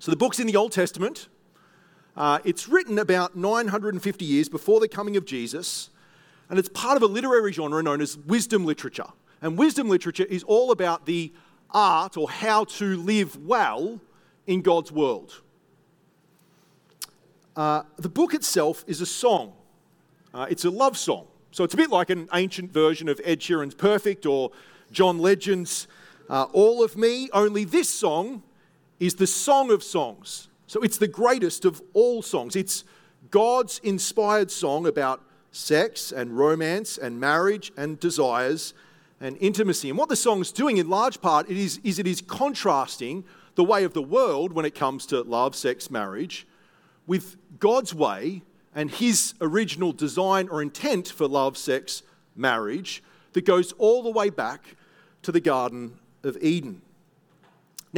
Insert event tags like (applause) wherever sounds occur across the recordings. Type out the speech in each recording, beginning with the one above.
So the book's in the Old Testament. Uh, it's written about 950 years before the coming of Jesus, and it's part of a literary genre known as wisdom literature. And wisdom literature is all about the art or how to live well in God's world. Uh, the book itself is a song, uh, it's a love song. So it's a bit like an ancient version of Ed Sheeran's Perfect or John Legend's uh, All of Me, only this song is the song of songs. So it's the greatest of all songs. It's God's inspired song about sex and romance and marriage and desires and intimacy. And what the song's doing in large part it is, is it is contrasting the way of the world when it comes to love, sex, marriage with God's way and his original design or intent for love, sex, marriage that goes all the way back to the Garden of Eden.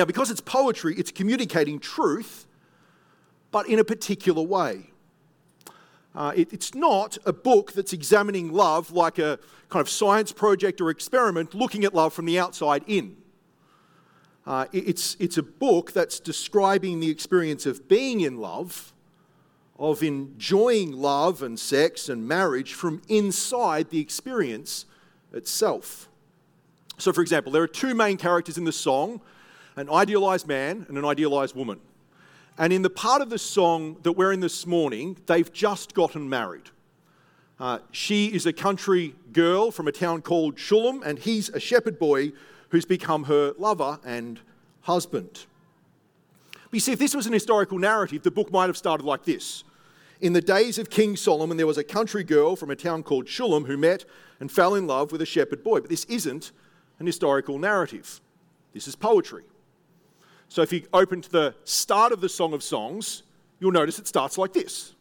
Now, because it's poetry, it's communicating truth, but in a particular way. Uh, it, it's not a book that's examining love like a kind of science project or experiment looking at love from the outside in. Uh, it, it's, it's a book that's describing the experience of being in love, of enjoying love and sex and marriage from inside the experience itself. So, for example, there are two main characters in the song an idealized man and an idealized woman. And in the part of the song that we're in this morning, they've just gotten married. Uh, she is a country girl from a town called Shulam, and he's a shepherd boy who's become her lover and husband. But you see, if this was an historical narrative, the book might have started like this. In the days of King Solomon, there was a country girl from a town called Shulam who met and fell in love with a shepherd boy. But this isn't an historical narrative, this is poetry. So if you open to the start of the Song of Songs, you'll notice it starts like this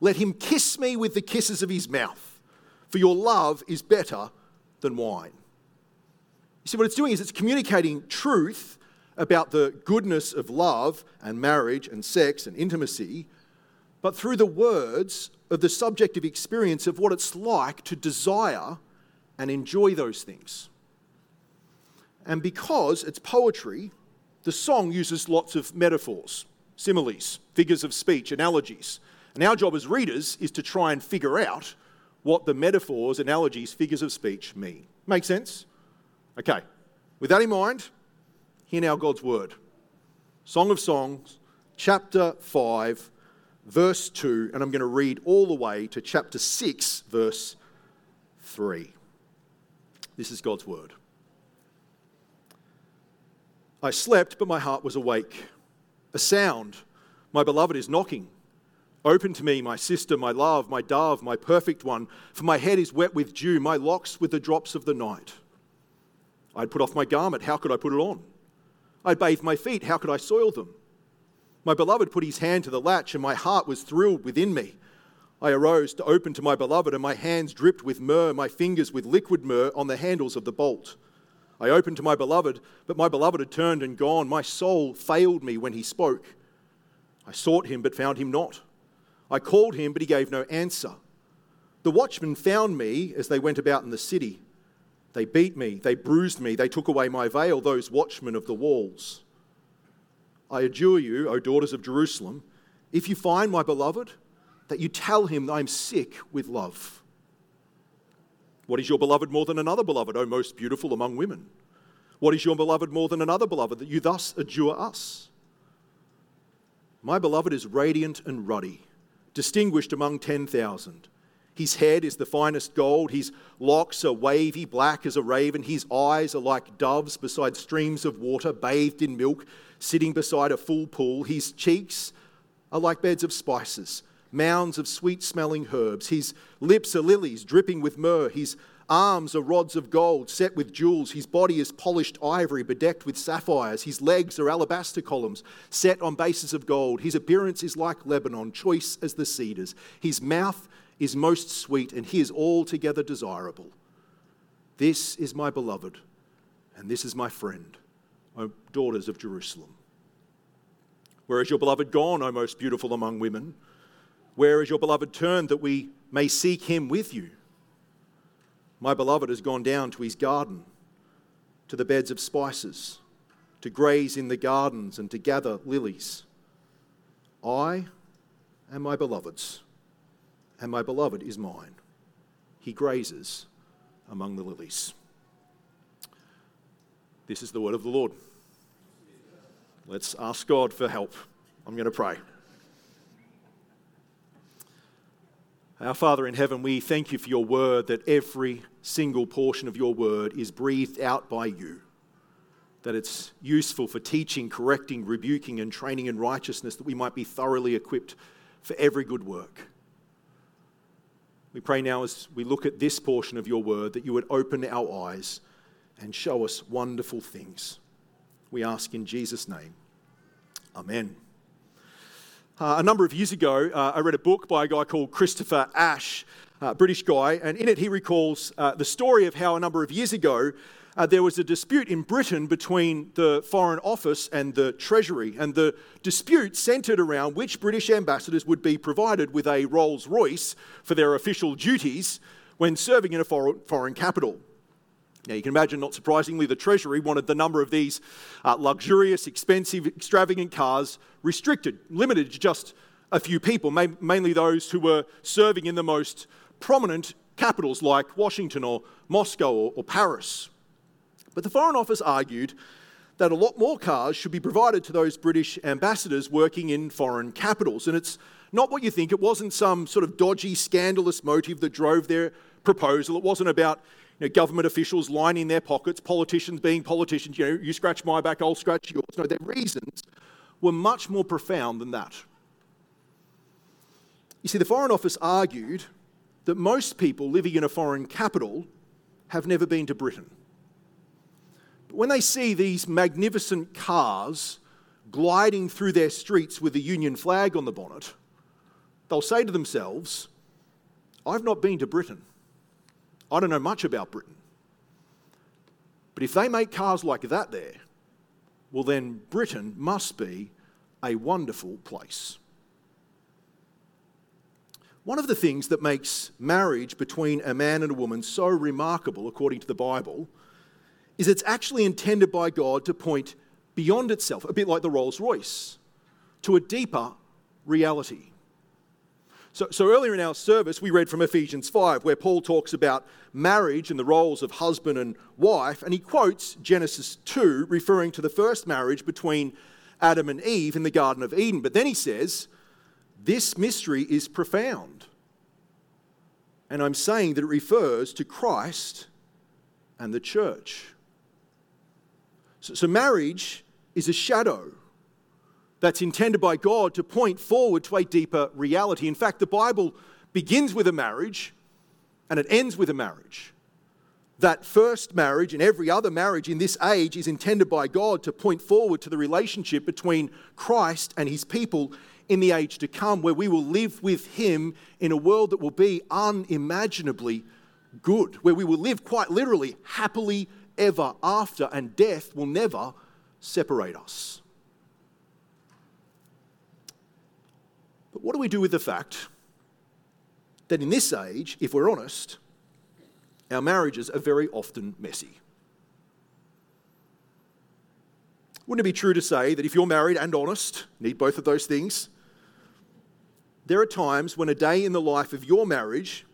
Let him kiss me with the kisses of his mouth, for your love is better than wine. You see, what it's doing is it's communicating truth about the goodness of love and marriage and sex and intimacy, but through the words of the subjective experience of what it's like to desire and enjoy those things. And because it's poetry, the song uses lots of metaphors, similes, figures of speech, analogies. And our job as readers is to try and figure out what the metaphors, analogies, figures of speech mean. Make sense? Okay. With that in mind, hear now God's word. Song of Songs, chapter 5, verse 2, and I'm going to read all the way to chapter 6, verse 3. This is God's word. I slept, but my heart was awake. A sound, my beloved is knocking. Open to me, my sister, my love, my dove, my perfect one, for my head is wet with dew, my locks with the drops of the night. I'd put off my garment, how could I put it on? I'd bathe my feet, how could I soil them? My beloved put his hand to the latch, and my heart was thrilled within me. I arose to open to my beloved, and my hands dripped with myrrh, my fingers with liquid myrrh on the handles of the bolt. I opened to my beloved, but my beloved had turned and gone. My soul failed me when he spoke. I sought him, but found him not. I called him, but he gave no answer. The watchmen found me as they went about in the city. They beat me, they bruised me, they took away my veil, those watchmen of the walls. I adjure you, O daughters of Jerusalem, if you find my beloved, that you tell him that I am sick with love. What is your beloved more than another beloved, O most beautiful among women? What is your beloved more than another beloved, that you thus adjure us? My beloved is radiant and ruddy, distinguished among 10,000. His head is the finest gold, his locks are wavy, black as a raven, his eyes are like doves beside streams of water, bathed in milk, sitting beside a full pool. His cheeks are like beds of spices mounds of sweet smelling herbs. His lips are lilies dripping with myrrh. His arms are rods of gold set with jewels. His body is polished ivory bedecked with sapphires. His legs are alabaster columns set on bases of gold. His appearance is like Lebanon, choice as the cedars. His mouth is most sweet, and he is altogether desirable. This is my beloved, and this is my friend, O daughters of Jerusalem. Where is your beloved gone, O most beautiful among women? Where is your beloved turned that we may seek him with you? My beloved has gone down to his garden, to the beds of spices. to graze in the gardens and to gather lilies. I am my beloved's, and my beloved is mine. He grazes among the lilies. This is the word of the Lord. Let's ask God for help. I'm going to pray. Our Father in heaven, we thank you for your word, that every single portion of your word is breathed out by you, that it's useful for teaching, correcting, rebuking, and training in righteousness, that we might be thoroughly equipped for every good work. We pray now as we look at this portion of your word that you would open our eyes and show us wonderful things. We ask in Jesus' name. Amen. Uh, a number of years ago, uh, I read a book by a guy called Christopher Ash, a British guy, and in it he recalls uh, the story of how a number of years ago uh, there was a dispute in Britain between the Foreign Office and the Treasury, and the dispute centred around which British ambassadors would be provided with a Rolls Royce for their official duties when serving in a foreign capital. Now, you can imagine, not surprisingly, the Treasury wanted the number of these uh, luxurious, expensive, extravagant cars restricted, limited to just a few people, mainly those who were serving in the most prominent capitals like Washington or Moscow or, or Paris. But the Foreign Office argued that a lot more cars should be provided to those British ambassadors working in foreign capitals. And it's not what you think. It wasn't some sort of dodgy, scandalous motive that drove their proposal. It wasn't about you know, government officials lining their pockets, politicians being politicians, you know, you scratch my back, I'll scratch yours. No, their reasons were much more profound than that. You see, the Foreign Office argued that most people living in a foreign capital have never been to Britain. But when they see these magnificent cars gliding through their streets with the Union flag on the bonnet, they'll say to themselves, I've not been to Britain. I don't know much about Britain. But if they make cars like that there, well, then Britain must be a wonderful place. One of the things that makes marriage between a man and a woman so remarkable, according to the Bible, is it's actually intended by God to point beyond itself, a bit like the Rolls Royce, to a deeper reality. So, so earlier in our service, we read from Ephesians 5, where Paul talks about marriage and the roles of husband and wife, and he quotes Genesis 2, referring to the first marriage between Adam and Eve in the Garden of Eden. But then he says, This mystery is profound. And I'm saying that it refers to Christ and the church. So, so marriage is a shadow that's intended by God to point forward to a deeper reality. In fact, the Bible begins with a marriage and it ends with a marriage. That first marriage and every other marriage in this age is intended by God to point forward to the relationship between Christ and his people in the age to come, where we will live with him in a world that will be unimaginably good, where we will live quite literally happily ever after, and death will never separate us. What do we do with the fact that in this age, if we're honest, our marriages are very often messy? Wouldn't it be true to say that if you're married and honest, need both of those things, there are times when a day in the life of your marriage,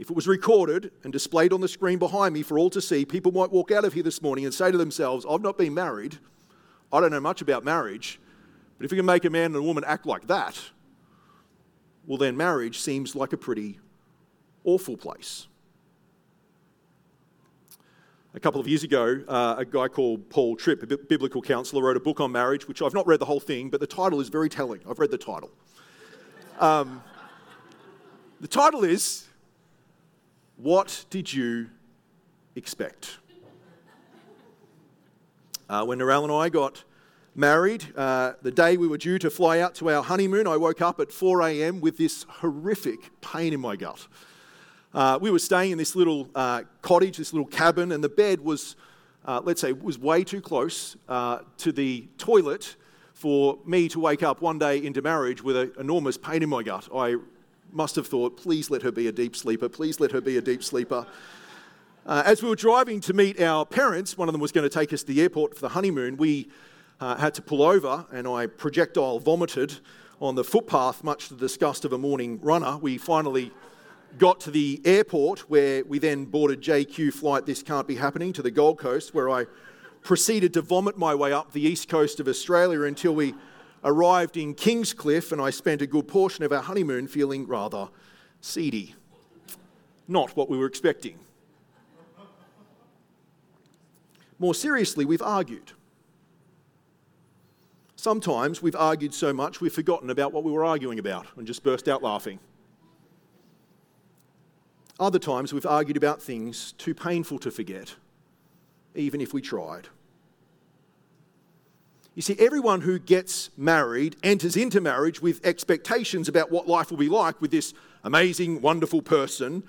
if it was recorded and displayed on the screen behind me for all to see, people might walk out of here this morning and say to themselves, I've not been married, I don't know much about marriage, but if you can make a man and a woman act like that, well, then marriage seems like a pretty awful place. A couple of years ago, uh, a guy called Paul Tripp, a biblical counselor, wrote a book on marriage, which I've not read the whole thing, but the title is very telling. I've read the title. Um, the title is What Did You Expect? Uh, when Narelle and I got married. Uh, the day we were due to fly out to our honeymoon, I woke up at 4 a.m. with this horrific pain in my gut. Uh, we were staying in this little uh, cottage, this little cabin, and the bed was, uh, let's say, was way too close uh, to the toilet for me to wake up one day into marriage with an enormous pain in my gut. I must have thought, please let her be a deep sleeper, please let her be a deep sleeper. Uh, as we were driving to meet our parents, one of them was going to take us to the airport for the honeymoon. We uh, had to pull over, and I projectile vomited on the footpath, much to the disgust of a morning runner. We finally got to the airport, where we then boarded JQ flight This Can't Be Happening to the Gold Coast, where I proceeded to vomit my way up the east coast of Australia until we arrived in Kingscliff, and I spent a good portion of our honeymoon feeling rather seedy. Not what we were expecting. More seriously, we've argued. Sometimes we've argued so much we've forgotten about what we were arguing about and just burst out laughing. Other times we've argued about things too painful to forget, even if we tried. You see, everyone who gets married enters into marriage with expectations about what life will be like with this amazing, wonderful person.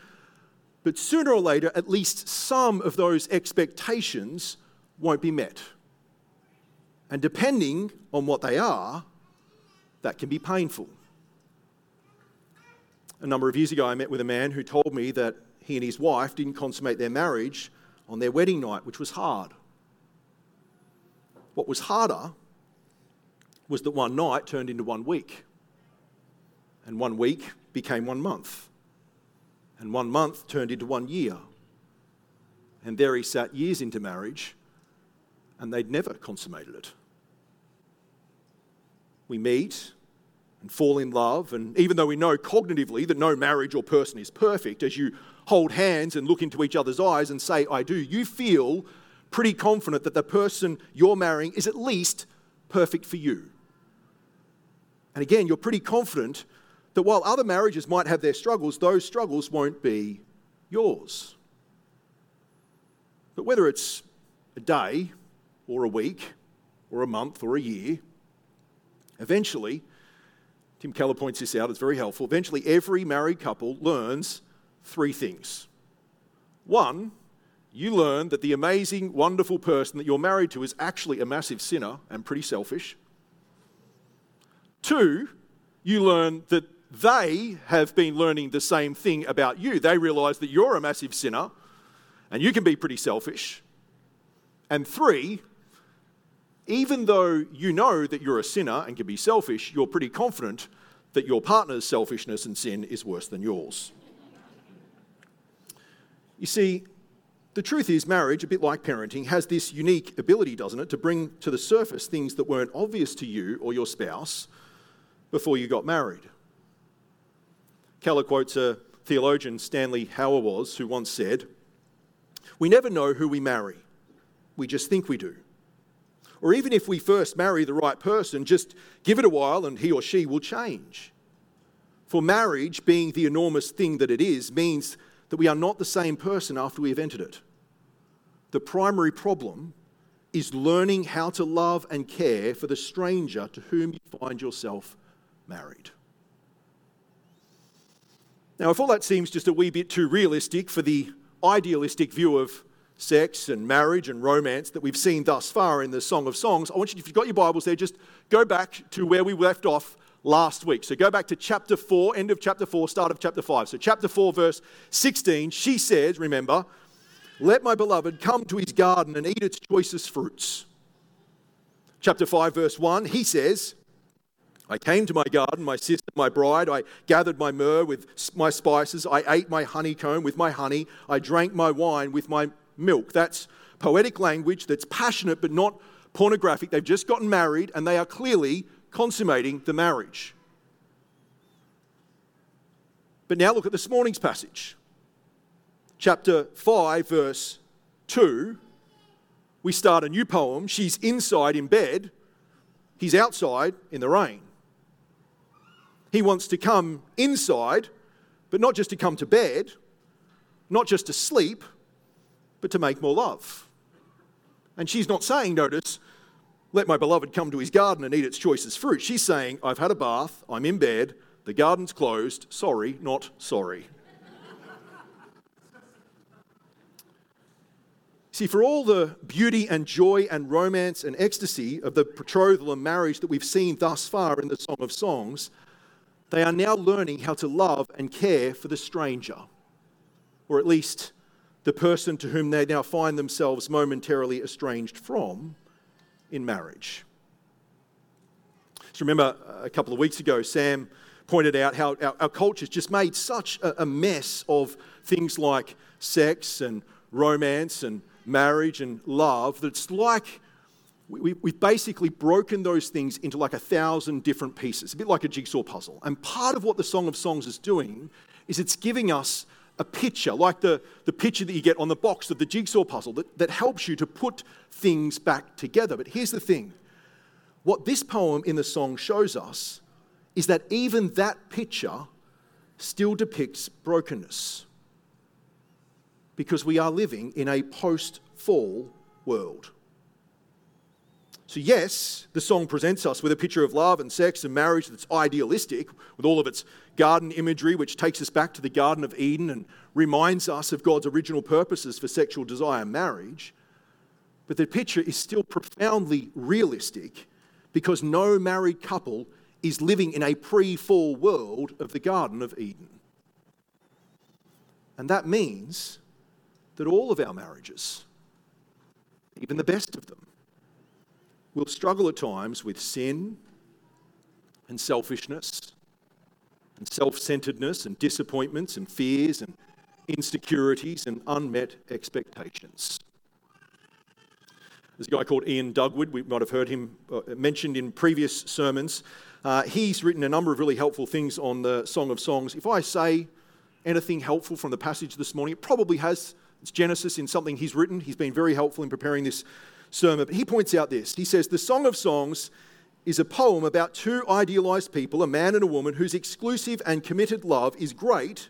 But sooner or later, at least some of those expectations won't be met. And depending on what they are, that can be painful. A number of years ago, I met with a man who told me that he and his wife didn't consummate their marriage on their wedding night, which was hard. What was harder was that one night turned into one week, and one week became one month, and one month turned into one year. And there he sat years into marriage and they'd never consummated it. We meet and fall in love, and even though we know cognitively that no marriage or person is perfect, as you hold hands and look into each other's eyes and say, I do, you feel pretty confident that the person you're marrying is at least perfect for you. And again, you're pretty confident that while other marriages might have their struggles, those struggles won't be yours. But whether it's a day or a week or a month or a year. Eventually, Tim Keller points this out, it's very helpful. Eventually, every married couple learns three things. One, you learn that the amazing, wonderful person that you're married to is actually a massive sinner and pretty selfish. Two, you learn that they have been learning the same thing about you. They realize that you're a massive sinner and you can be pretty selfish. And three, even though you know that you're a sinner and can be selfish, you're pretty confident that your partner's selfishness and sin is worse than yours. You see, the truth is, marriage, a bit like parenting, has this unique ability, doesn't it, to bring to the surface things that weren't obvious to you or your spouse before you got married. Keller quotes a theologian, Stanley Hauerwas, who once said, We never know who we marry, we just think we do. Or even if we first marry the right person, just give it a while and he or she will change. For marriage, being the enormous thing that it is, means that we are not the same person after we have entered it. The primary problem is learning how to love and care for the stranger to whom you find yourself married. Now, if all that seems just a wee bit too realistic for the idealistic view of sex and marriage and romance that we've seen thus far in the Song of Songs, I want you, if you've got your Bibles there, just go back to where we left off last week. So go back to chapter 4, end of chapter 4, start of chapter 5. So, chapter 4, verse 16, she says, remember, let my beloved come to his garden and eat its choicest fruits. Chapter 5, verse 1, he says, I came to my garden, my sister, my bride. I gathered my myrrh with my spices. I ate my honeycomb with my honey. I drank my wine with my milk. That's poetic language that's passionate but not pornographic. They've just gotten married and they are clearly consummating the marriage. But now look at this morning's passage. Chapter 5, verse 2. We start a new poem. She's inside in bed, he's outside in the rain. He wants to come inside, but not just to come to bed, not just to sleep, but to make more love. And she's not saying, notice, let my beloved come to his garden and eat its choicest fruit. She's saying, I've had a bath, I'm in bed, the garden's closed, sorry, not sorry. (laughs) See, for all the beauty and joy and romance and ecstasy of the betrothal and marriage that we've seen thus far in the Song of Songs, they are now learning how to love and care for the stranger, or at least the person to whom they now find themselves momentarily estranged from in marriage. So remember a couple of weeks ago, Sam pointed out how our, our culture's just made such a, a mess of things like sex and romance and marriage and love that it's like we, have basically broken those things into like a thousand different pieces, a bit like a jigsaw puzzle. And part of what the Song of Songs is doing is it's giving us a picture, like the, the picture that you get on the box of the jigsaw puzzle, that, that helps you to put things back together. But here's the thing what this poem in the song shows us is that even that picture still depicts brokenness because we are living in a post fall world. So, yes, the song presents us with a picture of love and sex and marriage that's idealistic, with all of its garden imagery, which takes us back to the Garden of Eden and reminds us of God's original purposes for sexual desire and marriage. But the picture is still profoundly realistic because no married couple is living in a pre fall world of the Garden of Eden. And that means that all of our marriages, even the best of them, will struggle at times with sin and selfishness and self centeredness and disappointments and fears and insecurities and unmet expectations. There's a guy called Iain Duguid, we might have heard him uh, mentioned in previous sermons. Uh, he's written a number of really helpful things on the Song of Songs. If I say anything helpful from the passage this morning, it probably has. It's Genesis in something he's written. He's been very helpful in preparing this sermon. But he points out this. He says, The Song of Songs is a poem about two idealized people, a man and a woman, whose exclusive and committed love is great,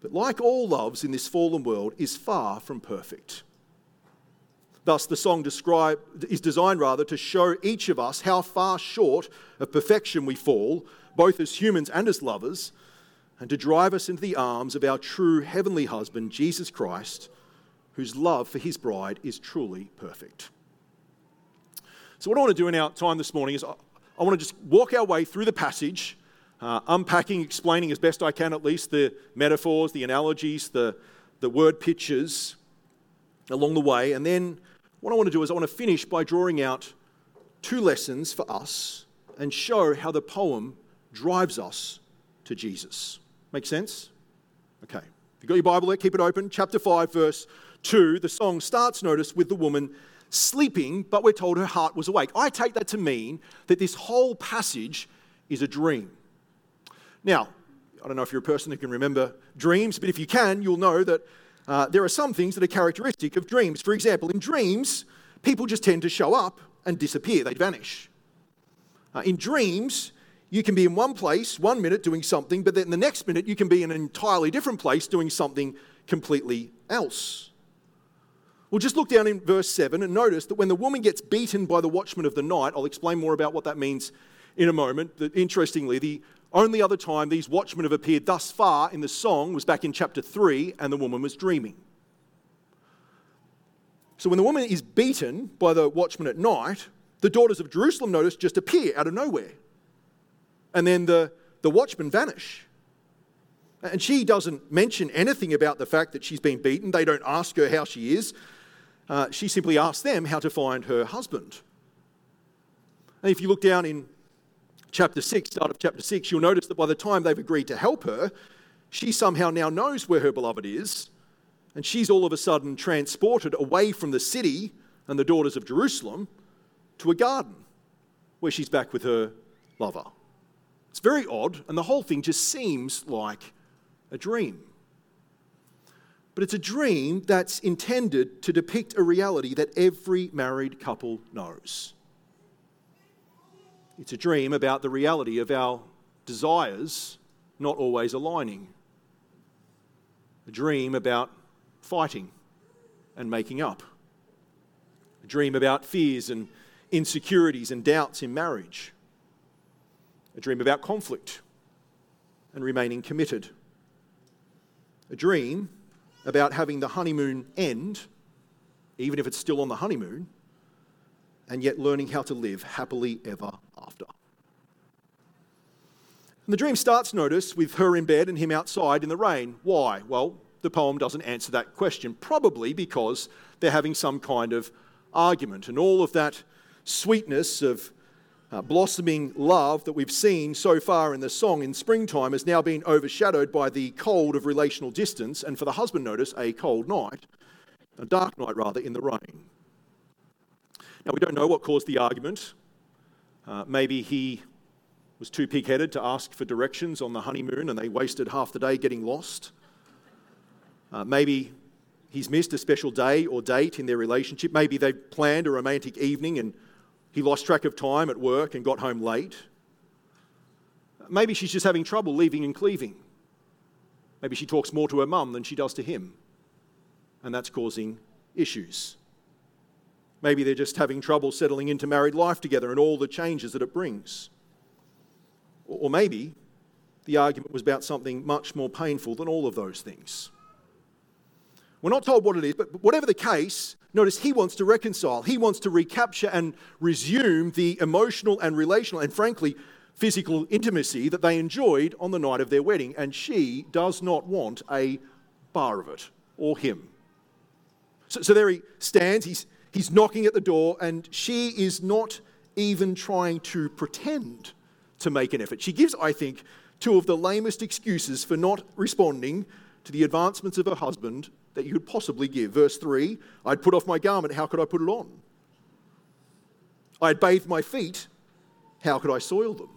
but like all loves in this fallen world, is far from perfect. Thus, the song describe, is designed rather to show each of us how far short of perfection we fall, both as humans and as lovers, and to drive us into the arms of our true heavenly husband, Jesus Christ, whose love for his bride is truly perfect. So, what I want to do in our time this morning is I, want to just walk our way through the passage, uh, unpacking, explaining as best I can at least the metaphors, the analogies, the, the word pictures along the way. And then what I want to do is I want to finish by drawing out two lessons for us and show how the poem drives us to Jesus. Make sense? Okay. If you've got your Bible there, keep it open. Chapter 5, verse 2, the song starts, notice, with the woman sleeping, but we're told her heart was awake. I take that to mean that this whole passage is a dream. Now, I don't know if you're a person who can remember dreams, but if you can, you'll know that uh, there are some things that are characteristic of dreams. For example, in dreams, people just tend to show up and disappear, they vanish. Uh, in dreams, you can be in one place one minute doing something, but then the next minute you can be in an entirely different place doing something completely else. Well, just look down in verse 7 and notice that when the woman gets beaten by the watchman of the night, I'll explain more about what that means in a moment. That interestingly, the only other time these watchmen have appeared thus far in the song was back in chapter 3, and the woman was dreaming. So when the woman is beaten by the watchman at night, the daughters of Jerusalem, notice, just appear out of nowhere. And then the, the watchmen vanish. And she doesn't mention anything about the fact that she's been beaten. They don't ask her how she is uh, she simply asked them how to find her husband. And if you look down in chapter 6, start of chapter 6, you'll notice that by the time they've agreed to help her, she somehow now knows where her beloved is, and she's all of a sudden transported away from the city and the daughters of Jerusalem to a garden where she's back with her lover. It's very odd, and the whole thing just seems like a dream but it's a dream that's intended to depict a reality that every married couple knows. It's a dream about the reality of our desires not always aligning. A dream about fighting and making up. A dream about fears and insecurities and doubts in marriage. A dream about conflict and remaining committed. A dream about having the honeymoon end, even if it's still on the honeymoon, and yet learning how to live happily ever after. And the dream starts, notice, with her in bed and him outside in the rain. Why? Well, the poem doesn't answer that question, probably because they're having some kind of argument. And all of that sweetness of uh, blossoming love that we've seen so far in the song in springtime has now been overshadowed by the cold of relational distance, and for the husband, notice a cold night, a dark night rather, in the rain. Now, we don't know what caused the argument. Uh, maybe he was too pig headed to ask for directions on the honeymoon and they wasted half the day getting lost. Uh, maybe he's missed a special day or date in their relationship. Maybe they planned a romantic evening and he lost track of time at work and got home late. Maybe she's just having trouble leaving and cleaving. Maybe she talks more to her mum than she does to him, and that's causing issues. Maybe they're just having trouble settling into married life together and all the changes that it brings. Or maybe the argument was about something much more painful than all of those things. We're not told what it is, but whatever the case, notice he wants to reconcile. He wants to recapture and resume the emotional and relational and, frankly, physical intimacy that they enjoyed on the night of their wedding. And she does not want a bar of it, or him. So, so there he stands, he's, he's knocking at the door, and she is not even trying to pretend to make an effort. She gives, I think, two of the lamest excuses for not responding to the advancements of her husband that you could possibly give. Verse 3 I'd put off my garment, how could I put it on? I'd bathed my feet, how could I soil them?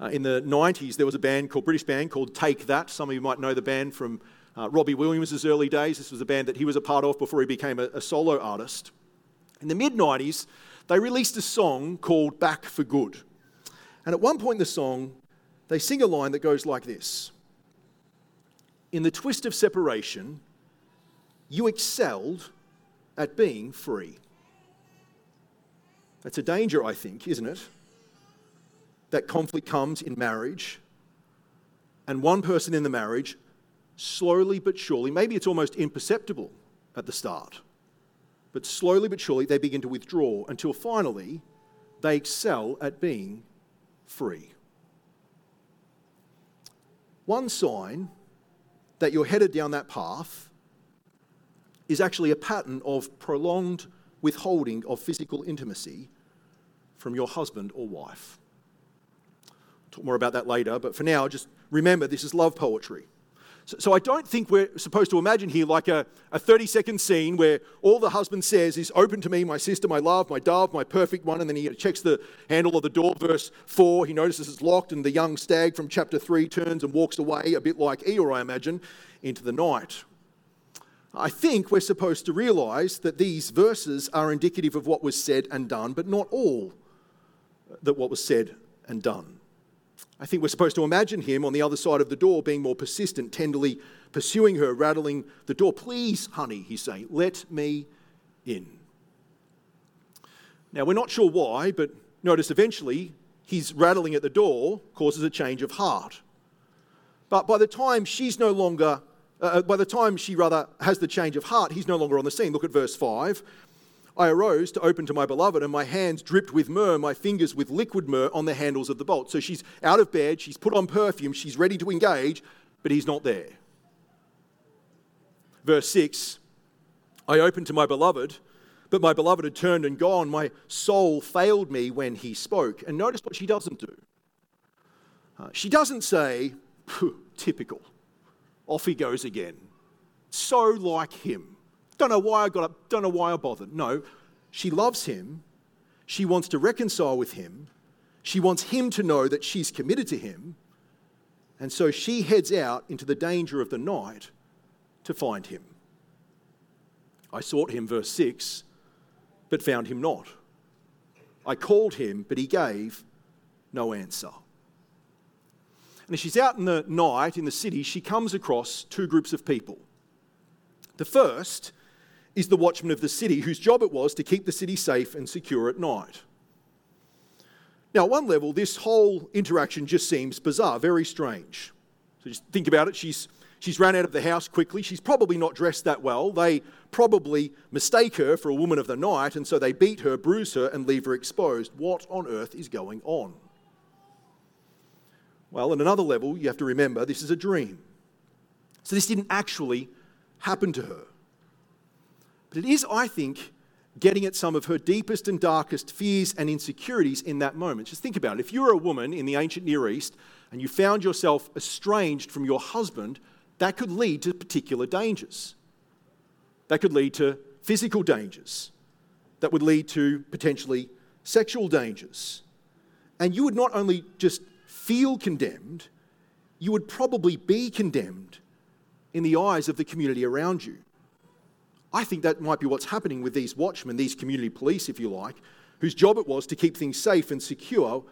Uh, in the 90s, there was a band called British band called Take That. Some of you might know the band from uh, Robbie Williams' early days. This was a band that he was a part of before he became a, a solo artist. In the mid 90s, they released a song called Back for Good. And at one point in the song, they sing a line that goes like this In the twist of separation, you excelled at being free. That's a danger, I think, isn't it? That conflict comes in marriage, and one person in the marriage, slowly but surely, maybe it's almost imperceptible at the start, but slowly but surely they begin to withdraw until finally they excel at being free. One sign that you're headed down that path is actually a pattern of prolonged withholding of physical intimacy from your husband or wife. Talk more about that later, but for now, just remember this is love poetry. So, so, I don't think we're supposed to imagine here like a, a 30 second scene where all the husband says is, Open to me, my sister, my love, my dove, my perfect one. And then he checks the handle of the door, verse 4. He notices it's locked, and the young stag from chapter 3 turns and walks away, a bit like Eeyore, I imagine, into the night. I think we're supposed to realize that these verses are indicative of what was said and done, but not all that what was said and done. I think we're supposed to imagine him on the other side of the door being more persistent, tenderly pursuing her, rattling the door. Please, honey, he's saying, let me in. Now, we're not sure why, but notice eventually his rattling at the door causes a change of heart. But by the time she's no longer, uh, by the time she rather has the change of heart, he's no longer on the scene. Look at verse 5. I arose to open to my beloved, and my hands dripped with myrrh, my fingers with liquid myrrh on the handles of the bolt. So she's out of bed, she's put on perfume, she's ready to engage, but he's not there. Verse 6 I opened to my beloved, but my beloved had turned and gone. My soul failed me when he spoke. And notice what she doesn't do. Uh, she doesn't say, typical, off he goes again. So like him. Don't know why I got up, don't know why I bothered. No, she loves him. She wants to reconcile with him. She wants him to know that she's committed to him. And so she heads out into the danger of the night to find him. I sought him, verse 6, but found him not. I called him, but he gave no answer. And as she's out in the night in the city, she comes across two groups of people. The first is the watchman of the city, whose job it was to keep the city safe and secure at night. Now, at one level, this whole interaction just seems bizarre, very strange. So just think about it. She's, she's ran out of the house quickly. She's probably not dressed that well. They probably mistake her for a woman of the night, and so they beat her, bruise her, and leave her exposed. What on earth is going on? Well, at another level, you have to remember this is a dream. So this didn't actually happen to her. But it is, I think, getting at some of her deepest and darkest fears and insecurities in that moment. Just think about it. If you were a woman in the ancient Near East and you found yourself estranged from your husband, that could lead to particular dangers. That could lead to physical dangers. That would lead to potentially sexual dangers. And you would not only just feel condemned, you would probably be condemned in the eyes of the community around you. I think that might be what's happening with these watchmen, these community police, if you like, whose job it was to keep things safe and secure.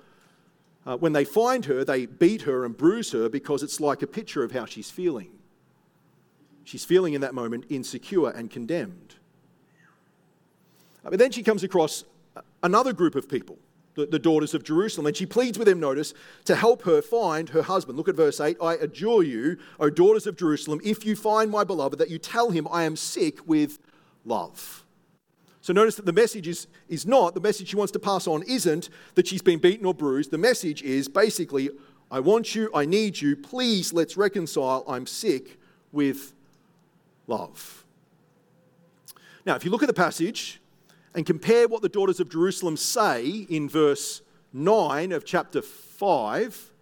Uh, when they find her, they beat her and bruise her because it's like a picture of how she's feeling. She's feeling in that moment insecure and condemned. But then she comes across another group of people the, the daughters of Jerusalem. And she pleads with them, notice, to help her find her husband. Look at verse 8. I adjure you, O daughters of Jerusalem, if you find my beloved, that you tell him I am sick with love. So notice that the message is, is not, the message she wants to pass on isn't that she's been beaten or bruised. The message is basically, I want you, I need you, please let's reconcile, I'm sick with love. Now, if you look at the passage, and compare what the daughters of Jerusalem say in verse 9 of chapter 5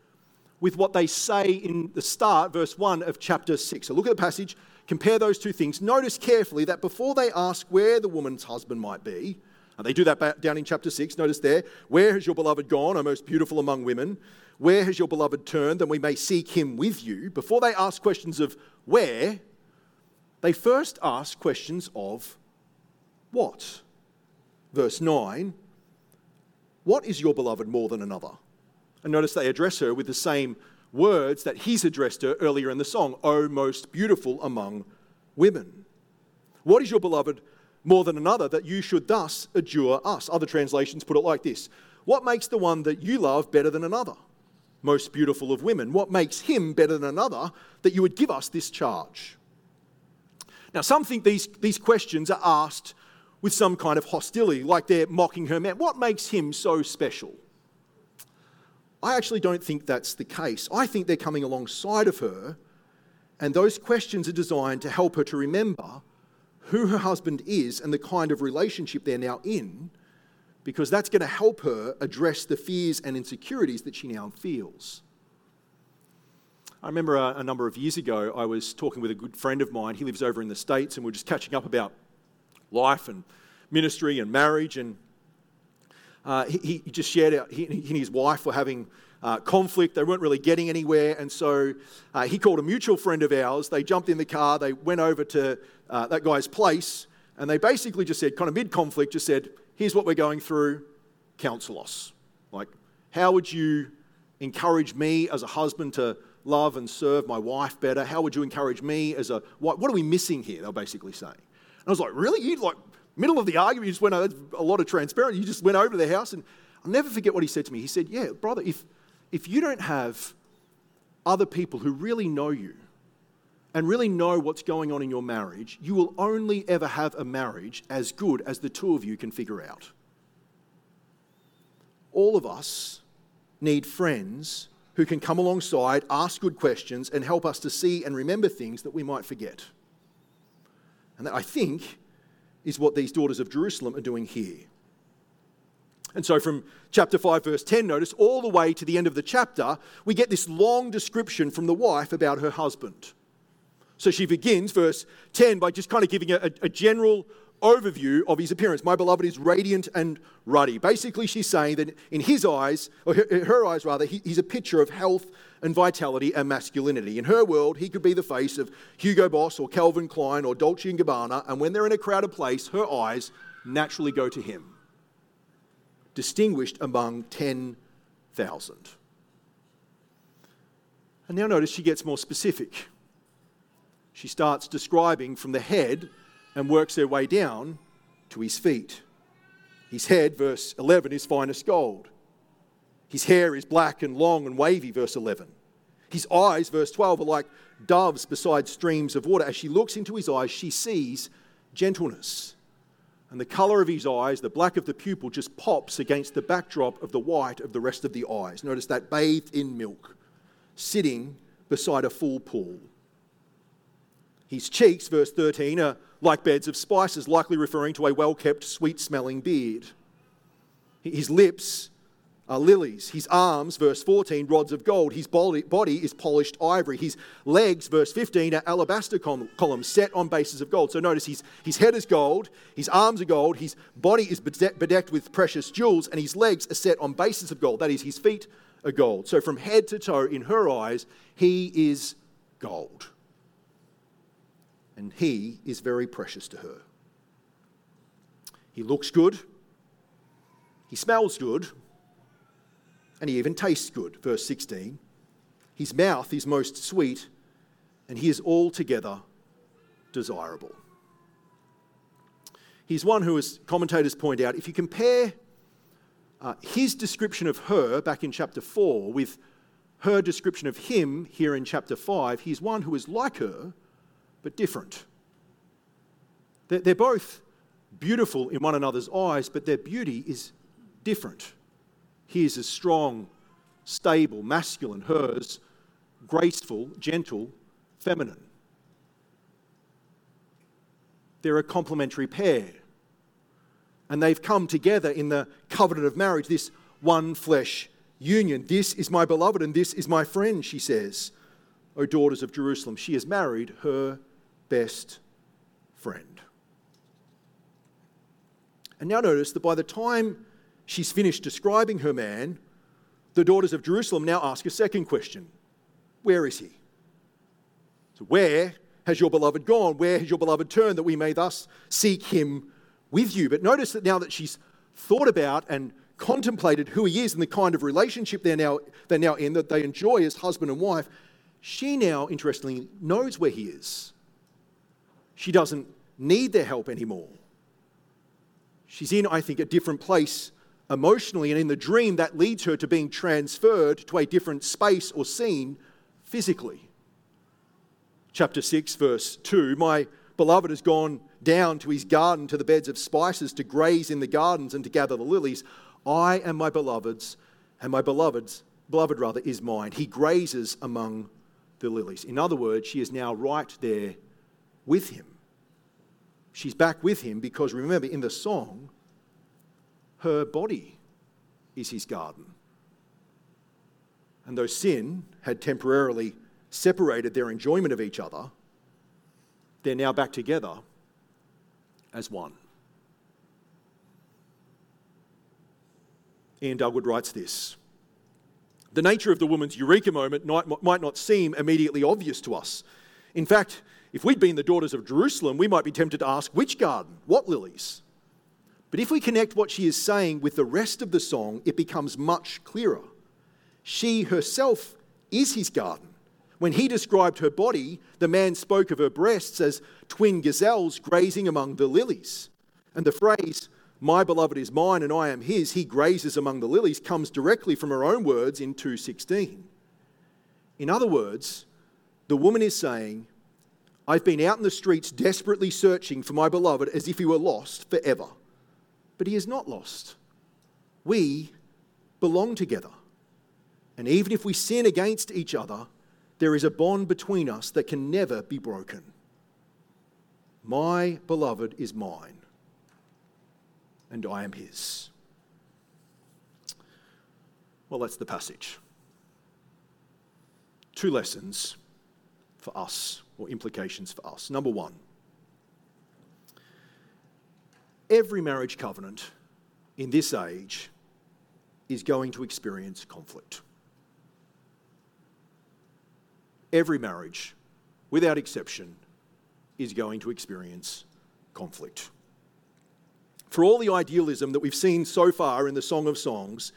with what they say in the start, verse 1 of chapter 6. So look at the passage, compare those two things. Notice carefully that before they ask where the woman's husband might be, and they do that down in chapter 6, notice there, where has your beloved gone, O most beautiful among women? Where has your beloved turned, that we may seek him with you? Before they ask questions of where, they first ask questions of what? Verse 9, What is your beloved more than another? And notice they address her with the same words that he's addressed her earlier in the song, O most beautiful among women. What is your beloved more than another that you should thus adjure us? Other translations put it like this What makes the one that you love better than another? Most beautiful of women. What makes him better than another that you would give us this charge? Now, some think these, these questions are asked with some kind of hostility, like they're mocking her man. What makes him so special? I actually don't think that's the case. I think they're coming alongside of her, and those questions are designed to help her to remember who her husband is and the kind of relationship they're now in, because that's going to help her address the fears and insecurities that she now feels. I remember a, a number of years ago, I was talking with a good friend of mine. He lives over in the States, and we we're just catching up about life and ministry and marriage. And uh, he, he, just shared out, he, and his wife were having uh, conflict. They weren't really getting anywhere. And so uh, he called a mutual friend of ours. They jumped in the car, they went over to uh, that guy's place, and they basically just said, kind of mid conflict, just said, Here's what we're going through, counsel us. Like, how would you encourage me as a husband to love and serve my wife better? How would you encourage me as a what, what are we missing here? They're basically saying. I was like, really? You like middle of the argument, you just went over a lot of transparency. You just went over to their house, and I'll never forget what he said to me. He said, "Yeah, brother, if if you don't have other people who really know you and really know what's going on in your marriage, you will only ever have a marriage as good as the two of you can figure out." All of us need friends who can come alongside, ask good questions, and help us to see and remember things that we might forget. And that I think is what these daughters of Jerusalem are doing here. And so, from chapter 5, verse 10, notice all the way to the end of the chapter, we get this long description from the wife about her husband. So she begins, verse 10, by just kind of giving a, a general overview of his appearance. My beloved is radiant and ruddy. Basically, she's saying that in his eyes, or her, eyes rather, he, he's a picture of health and vitality and masculinity. In her world, he could be the face of Hugo Boss or Calvin Klein or Dolce & Gabbana, and when they're in a crowded place, her eyes naturally go to him. Distinguished among 10,000. And now notice she gets more specific. She starts describing from the head and works their way down to his feet. His head, verse 11, is finest gold. His hair is black and long and wavy, verse 11. His eyes, verse 12, are like doves beside streams of water. As she looks into his eyes, she sees gentleness. And the color of his eyes, the black of the pupil, just pops against the backdrop of the white of the rest of the eyes. Notice that bathed in milk, sitting beside a full pool. His cheeks, verse 13, are like beds of spices, likely referring to a well kept, sweet smelling beard. His lips are lilies. His arms, verse 14, rods of gold. His body, is polished ivory. His legs, verse 15, are alabaster columns set on bases of gold. So notice his, his head is gold, his arms are gold, his body is bedecked with precious jewels, and his legs are set on bases of gold. That is, his feet are gold. So from head to toe, in her eyes, he is gold. And he is very precious to her. He looks good, he smells good and he even tastes good. Verse 16. His mouth is most sweet, and he is altogether desirable. He's one who, as commentators point out, if you compare uh, his description of her back in chapter 4 with her description of him here in chapter 5, he's one who is like her, but different. They're, both beautiful in one another's eyes, but their beauty is different. His is strong, stable, masculine. Hers, graceful, gentle, feminine. They're a complementary pair. And they've come together in the covenant of marriage, this one flesh union. This is my beloved and this is my friend, she says. O daughters of Jerusalem, she has married her best friend. And now notice that by the time she's finished describing her man, the daughters of Jerusalem now ask a second question Where is he? So, where has your beloved gone? Where has your beloved turned that we may thus seek him with you? But notice that now that she's thought about and contemplated who he is and the kind of relationship they're now, they're now in, that they enjoy as husband and wife, she now, interestingly, knows where he is. She doesn't need their help anymore. She's in, I think, a different place emotionally, and in the dream, that leads her to being transferred to a different space or scene physically. Chapter 6, verse 2 My beloved has gone down to his garden, to the beds of spices, to graze in the gardens and to gather the lilies. I am my beloved's, and my beloved's, beloved rather, is mine. He grazes among the lilies. In other words, she is now right there with him. She's back with him because remember, in the song, her body is his garden. And though sin had temporarily separated their enjoyment of each other, they're now back together as one. Iain Duguid writes this The nature of the woman's eureka moment might not seem immediately obvious to us. In fact, if we'd been the daughters of Jerusalem, we might be tempted to ask, which garden? What lilies? But if we connect what she is saying with the rest of the song, it becomes much clearer. She herself is his garden. When he described her body, the man spoke of her breasts as twin gazelles grazing among the lilies. And the phrase, my beloved is mine and I am his, he grazes among the lilies, comes directly from her own words in 2:16. In other words, the woman is saying, I've been out in the streets desperately searching for my beloved as if he were lost forever but he is not lost. We belong together. And even if we sin against each other, there is a bond between us that can never be broken. My beloved is mine, and I am his. Well, that's the passage. Two lessons for us, or implications for us. Number one, every marriage covenant in this age is going to experience conflict. Every marriage, without exception, is going to experience conflict. For all the idealism that we've seen so far in the Song of Songs,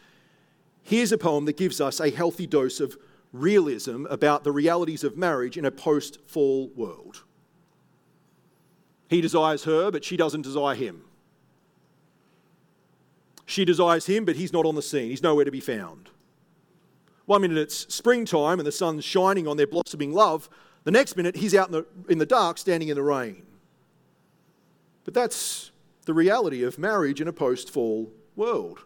here's a poem that gives us a healthy dose of realism about the realities of marriage in a post fall world. He desires her, but she doesn't desire him. She desires him, but he's not on the scene. He's nowhere to be found. One minute it's springtime and the sun's shining on their blossoming love. The next minute he's out in the, in the dark standing in the rain. But that's the reality of marriage in a post fall world.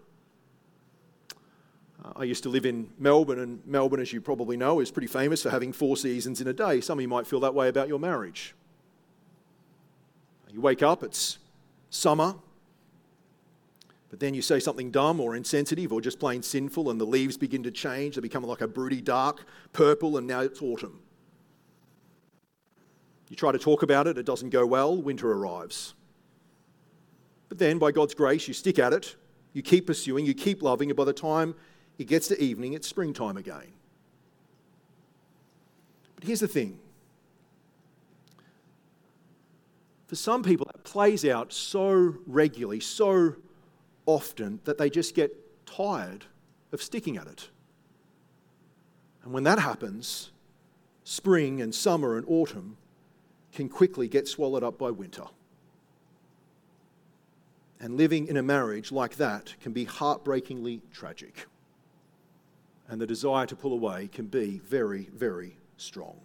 I used to live in Melbourne, and Melbourne, as you probably know, is pretty famous for having four seasons in a day. Some of you might feel that way about your marriage. You wake up, it's summer, but then you say something dumb or insensitive or just plain sinful, and the leaves begin to change. They become like a broody dark purple, and now it's autumn. You try to talk about it, it doesn't go well, winter arrives. But then, by God's grace, you stick at it, you keep pursuing, you keep loving, and by the time it gets to evening, it's springtime again. But here's the thing for some people, that plays out so regularly, so often, that they just get tired of sticking at it. And when that happens, spring and summer and autumn can quickly get swallowed up by winter. And living in a marriage like that can be heartbreakingly tragic. And the desire to pull away can be very, very strong.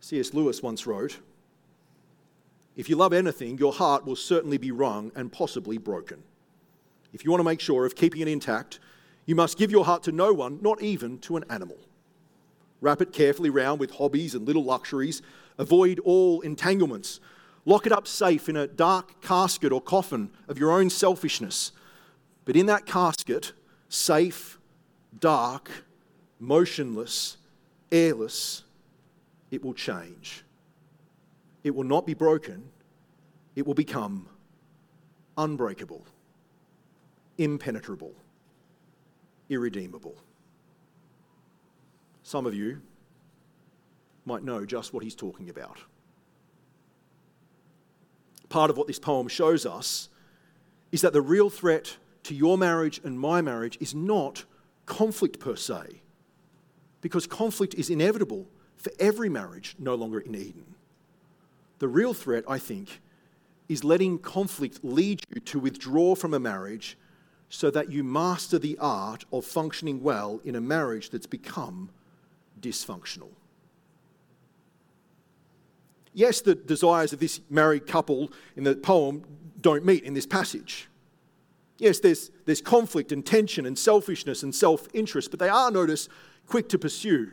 C.S. Lewis once wrote If you love anything, your heart will certainly be wrung and possibly broken. If you want to make sure of keeping it intact, you must give your heart to no one, not even to an animal. Wrap it carefully round with hobbies and little luxuries. Avoid all entanglements. Lock it up safe in a dark casket or coffin of your own selfishness. But in that casket, safe, dark, motionless, airless, it will change. It will not be broken, it will become unbreakable, impenetrable, irredeemable. Some of you might know just what he's talking about. Part of what this poem shows us is that the real threat to your marriage and my marriage is not conflict per se, because conflict is inevitable for every marriage no longer in Eden. The real threat, I think, is letting conflict lead you to withdraw from a marriage so that you master the art of functioning well in a marriage that's become dysfunctional. Yes, the desires of this married couple in the poem don't meet in this passage. Yes, there's, there's conflict and tension and selfishness and self interest, but they are, notice, quick to pursue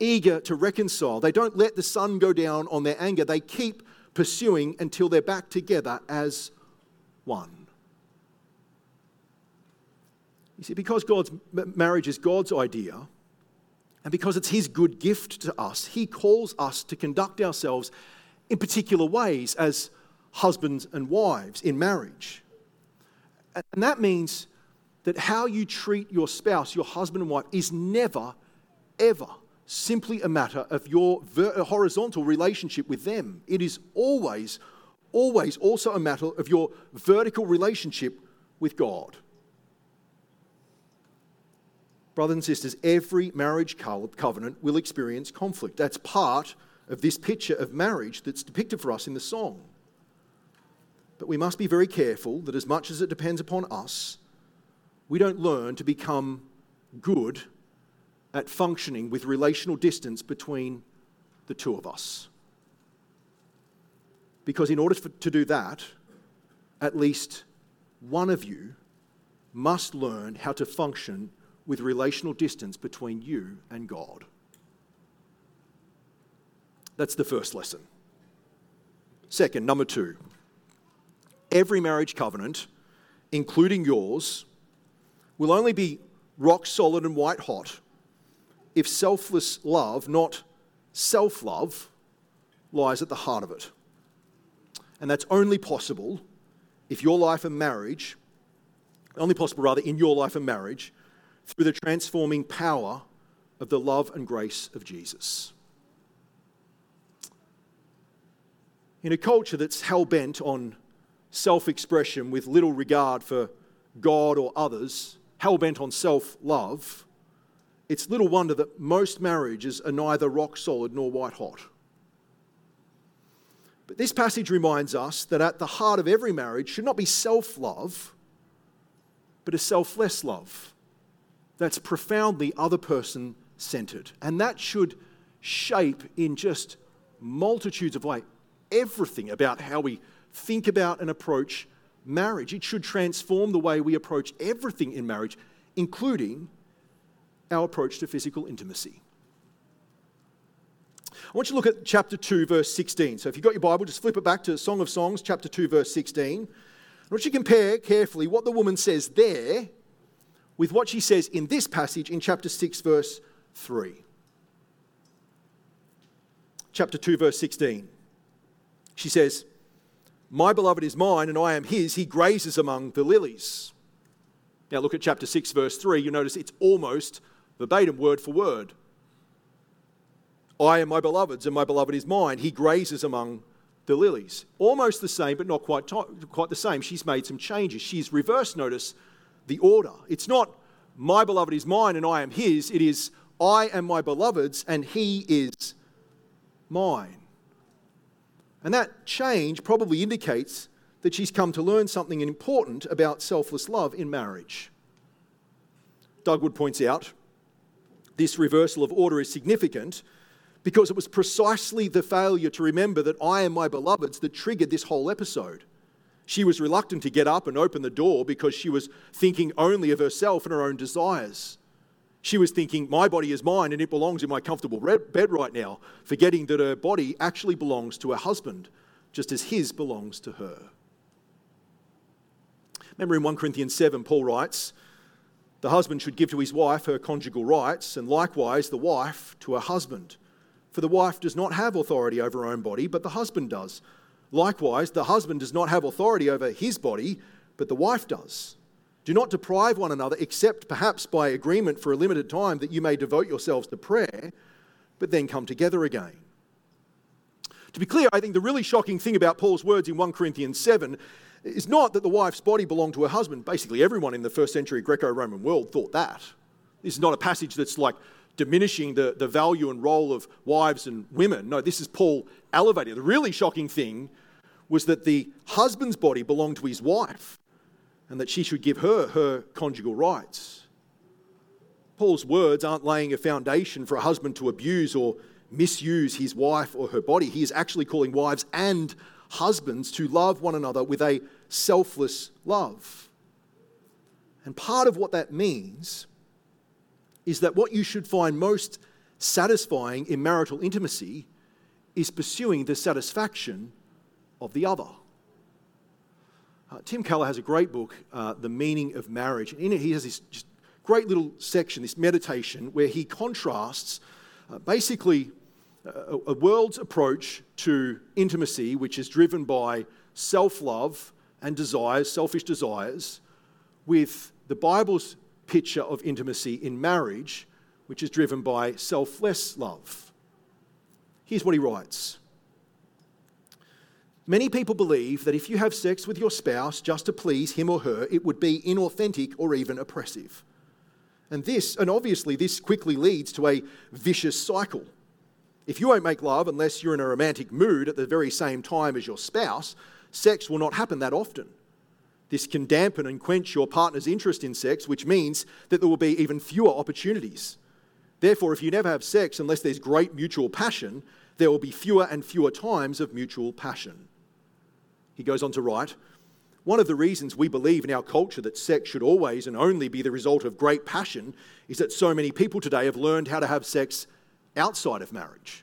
eager to reconcile. They don't let the sun go down on their anger. They keep pursuing until they're back together as one. You see, because God's marriage is God's idea, and because it's His good gift to us, He calls us to conduct ourselves in particular ways as husbands and wives in marriage. And that means that how you treat your spouse, your husband and wife, is never, ever simply a matter of your horizontal relationship with them. It is always, always also a matter of your vertical relationship with God. Brothers and sisters, every marriage covenant will experience conflict. That's part of this picture of marriage that's depicted for us in the song. But we must be very careful that as much as it depends upon us, we don't learn to become good at functioning with relational distance between the two of us. Because in order to do that, at least one of you must learn how to function with relational distance between you and God. That's the first lesson. Second, number two, every marriage covenant, including yours, will only be rock solid and white hot if selfless love, not self love, lies at the heart of it. And that's only possible if your life and marriage, only possible rather in your life and marriage, through the transforming power of the love and grace of Jesus. In a culture that's hell bent on self expression with little regard for God or others, hell bent on self love, it's little wonder that most marriages are neither rock solid nor white hot. But this passage reminds us that at the heart of every marriage should not be self love, but a selfless love that's profoundly other person centered. And that should shape in just multitudes of ways everything about how we think about and approach marriage. It should transform the way we approach everything in marriage, including our approach to physical intimacy. I want you to look at chapter 2, verse 16. So if you've got your Bible, just flip it back to Song of Songs, chapter 2, verse 16. I want you to compare carefully what the woman says there with what she says in this passage in chapter 6, verse 3. Chapter 2, verse 16. She says, My beloved is mine, and I am his. He grazes among the lilies. Now look at chapter 6, verse 3. You notice it's almost verbatim, word for word. I am my beloved's, and my beloved is mine. He grazes among the lilies. Almost the same, but not quite, quite the same. She's made some changes. She's reversed, notice, the order. It's not my beloved is mine and I am his. It is I am my beloved's and he is mine. And that change probably indicates that she's come to learn something important about selfless love in marriage. Duguid points out this reversal of order is significant because it was precisely the failure to remember that I am my beloved's that triggered this whole episode. She was reluctant to get up and open the door because she was thinking only of herself and her own desires. She was thinking, My body is mine and it belongs in my comfortable bed right now, forgetting that her body actually belongs to her husband, just as his belongs to her. Remember in 1 Corinthians 7, Paul writes, The husband should give to his wife her conjugal rights, and likewise the wife to her husband. For the wife does not have authority over her own body, but the husband does. Likewise, the husband does not have authority over his body, but the wife does. Do not deprive one another, except perhaps by agreement for a limited time, that you may devote yourselves to prayer, but then come together again. To be clear, I think the really shocking thing about Paul's words in 1 Corinthians 7 is not that the wife's body belonged to her husband. Basically, everyone in the first century Greco Roman world thought that. This is not a passage that's like diminishing the, the value and role of wives and women. No, this is Paul elevating. The really shocking thing was that the husband's body belonged to his wife and that she should give her her conjugal rights. Paul's words aren't laying a foundation for a husband to abuse or misuse his wife or her body. He is actually calling wives and husbands to love one another with a selfless love. And part of what that means is that what you should find most satisfying in marital intimacy is pursuing the satisfaction of the other. Uh, Tim Keller has a great book, uh, The Meaning of Marriage. And in it, he has this great little section, this meditation, where he contrasts uh, basically a, a world's approach to intimacy, which is driven by self love and desires, selfish desires, with the Bible's picture of intimacy in marriage, which is driven by selfless love. Here's what he writes Many people believe that if you have sex with your spouse just to please him or her, it would be inauthentic or even oppressive. And this, and obviously, this quickly leads to a vicious cycle. If you won't make love unless you're in a romantic mood at the very same time as your spouse, sex will not happen that often. This can dampen and quench your partner's interest in sex, which means that there will be even fewer opportunities. Therefore, if you never have sex unless there's great mutual passion, there will be fewer and fewer times of mutual passion. He goes on to write One of the reasons we believe in our culture that sex should always and only be the result of great passion is that so many people today have learned how to have sex outside of marriage.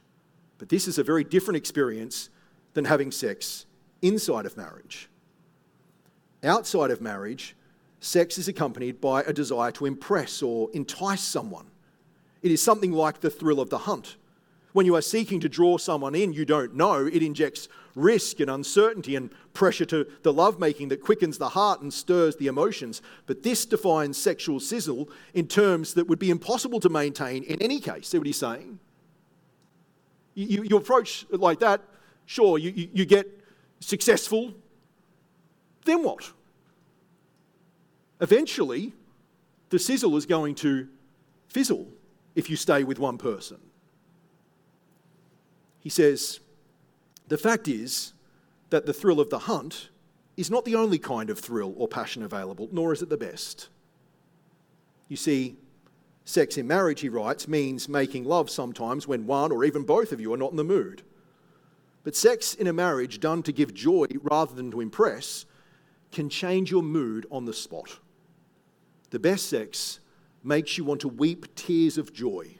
But this is a very different experience than having sex inside of marriage. Outside of marriage, sex is accompanied by a desire to impress or entice someone. It is something like the thrill of the hunt. When you are seeking to draw someone in you don't know, it injects risk and uncertainty and pressure to the lovemaking that quickens the heart and stirs the emotions. But this defines sexual sizzle in terms that would be impossible to maintain in any case. See what he's saying? You, you approach it like that, sure, you, you, you get successful, then what? Eventually, the sizzle is going to fizzle if you stay with one person. He says, The fact is that the thrill of the hunt is not the only kind of thrill or passion available, nor is it the best. You see, sex in marriage, he writes, means making love sometimes when one or even both of you are not in the mood. But sex in a marriage done to give joy rather than to impress can change your mood on the spot. The best sex makes you want to weep tears of joy.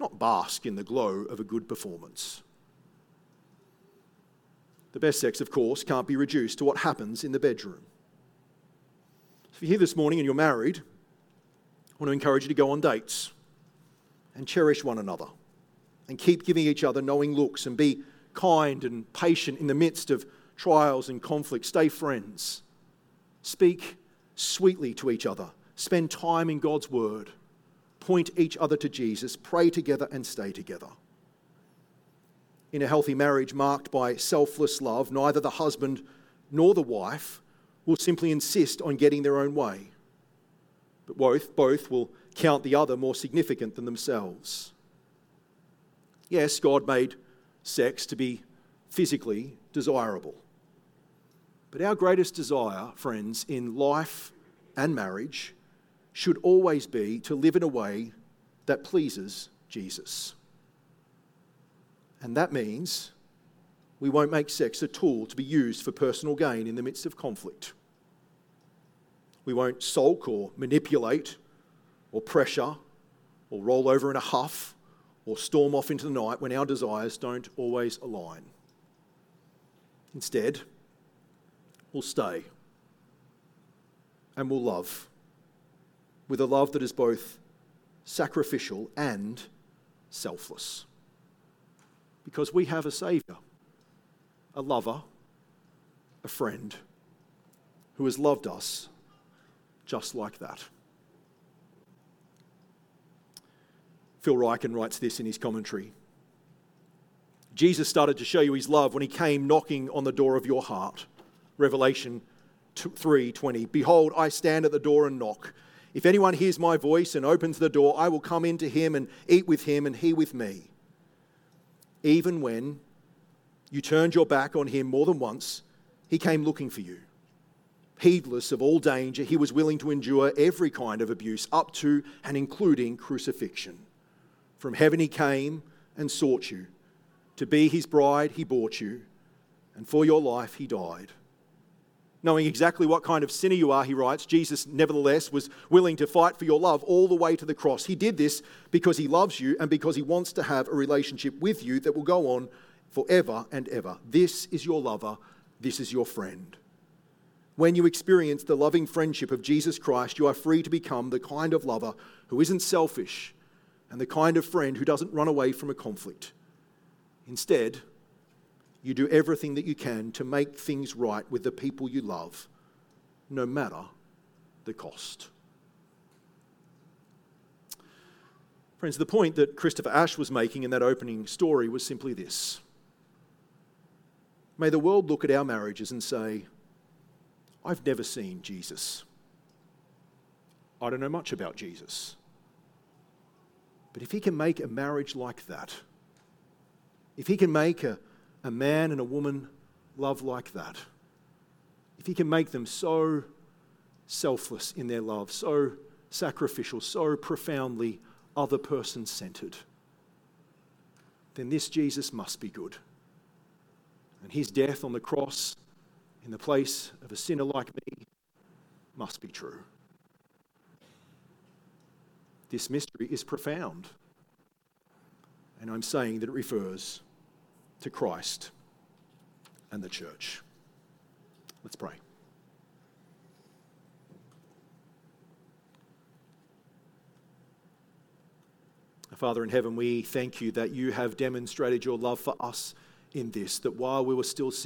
Not bask in the glow of a good performance. The best sex, of course, can't be reduced to what happens in the bedroom. If you're here this morning and you're married, I want to encourage you to go on dates and cherish one another and keep giving each other knowing looks and be kind and patient in the midst of trials and conflict. Stay friends. Speak sweetly to each other. Spend time in God's Word. Point each other to Jesus. Pray together and stay together. In a healthy marriage marked by selfless love, neither the husband nor the wife will simply insist on getting their own way, but both, both will count the other more significant than themselves. Yes, God made sex to be physically desirable. But our greatest desire, friends, in life and marriage should always be to live in a way that pleases Jesus. And that means we won't make sex a tool to be used for personal gain in the midst of conflict. We won't sulk or manipulate or pressure or roll over in a huff or storm off into the night when our desires don't always align. Instead, we'll stay and we'll love with a love that is both sacrificial and selfless. Because we have a Saviour, a lover, a friend who has loved us just like that. Phil Ryken writes this in his commentary. Jesus started to show you his love when he came knocking on the door of your heart. Revelation 3:20. Behold, I stand at the door and knock. If anyone hears my voice and opens the door, I will come into him and eat with him and he with me. Even when you turned your back on him more than once, he came looking for you. Heedless of all danger, he was willing to endure every kind of abuse, up to and including crucifixion. From heaven he came and sought you. To be his bride, he bought you. And for your life, he died. Knowing exactly what kind of sinner you are, he writes, Jesus nevertheless was willing to fight for your love all the way to the cross. He did this because he loves you and because he wants to have a relationship with you that will go on forever and ever. This is your lover, this is your friend. When you experience the loving friendship of Jesus Christ, you are free to become the kind of lover who isn't selfish and the kind of friend who doesn't run away from a conflict. Instead, you do everything that you can to make things right with the people you love, no matter the cost. Friends, the point that Christopher Ash was making in that opening story was simply this May the world look at our marriages and say, I've never seen Jesus. I don't know much about Jesus. But if he can make a marriage like that, if he can make a, a man and a woman love like that, if he can make them so selfless in their love, so sacrificial, so profoundly other person centered, then this Jesus must be good. And his death on the cross in the place of a sinner like me must be true. This mystery is profound. And I'm saying that it refers to Christ and the church. Let's pray. Father in heaven, we thank you that you have demonstrated your love for us in this, that while we were still sinners,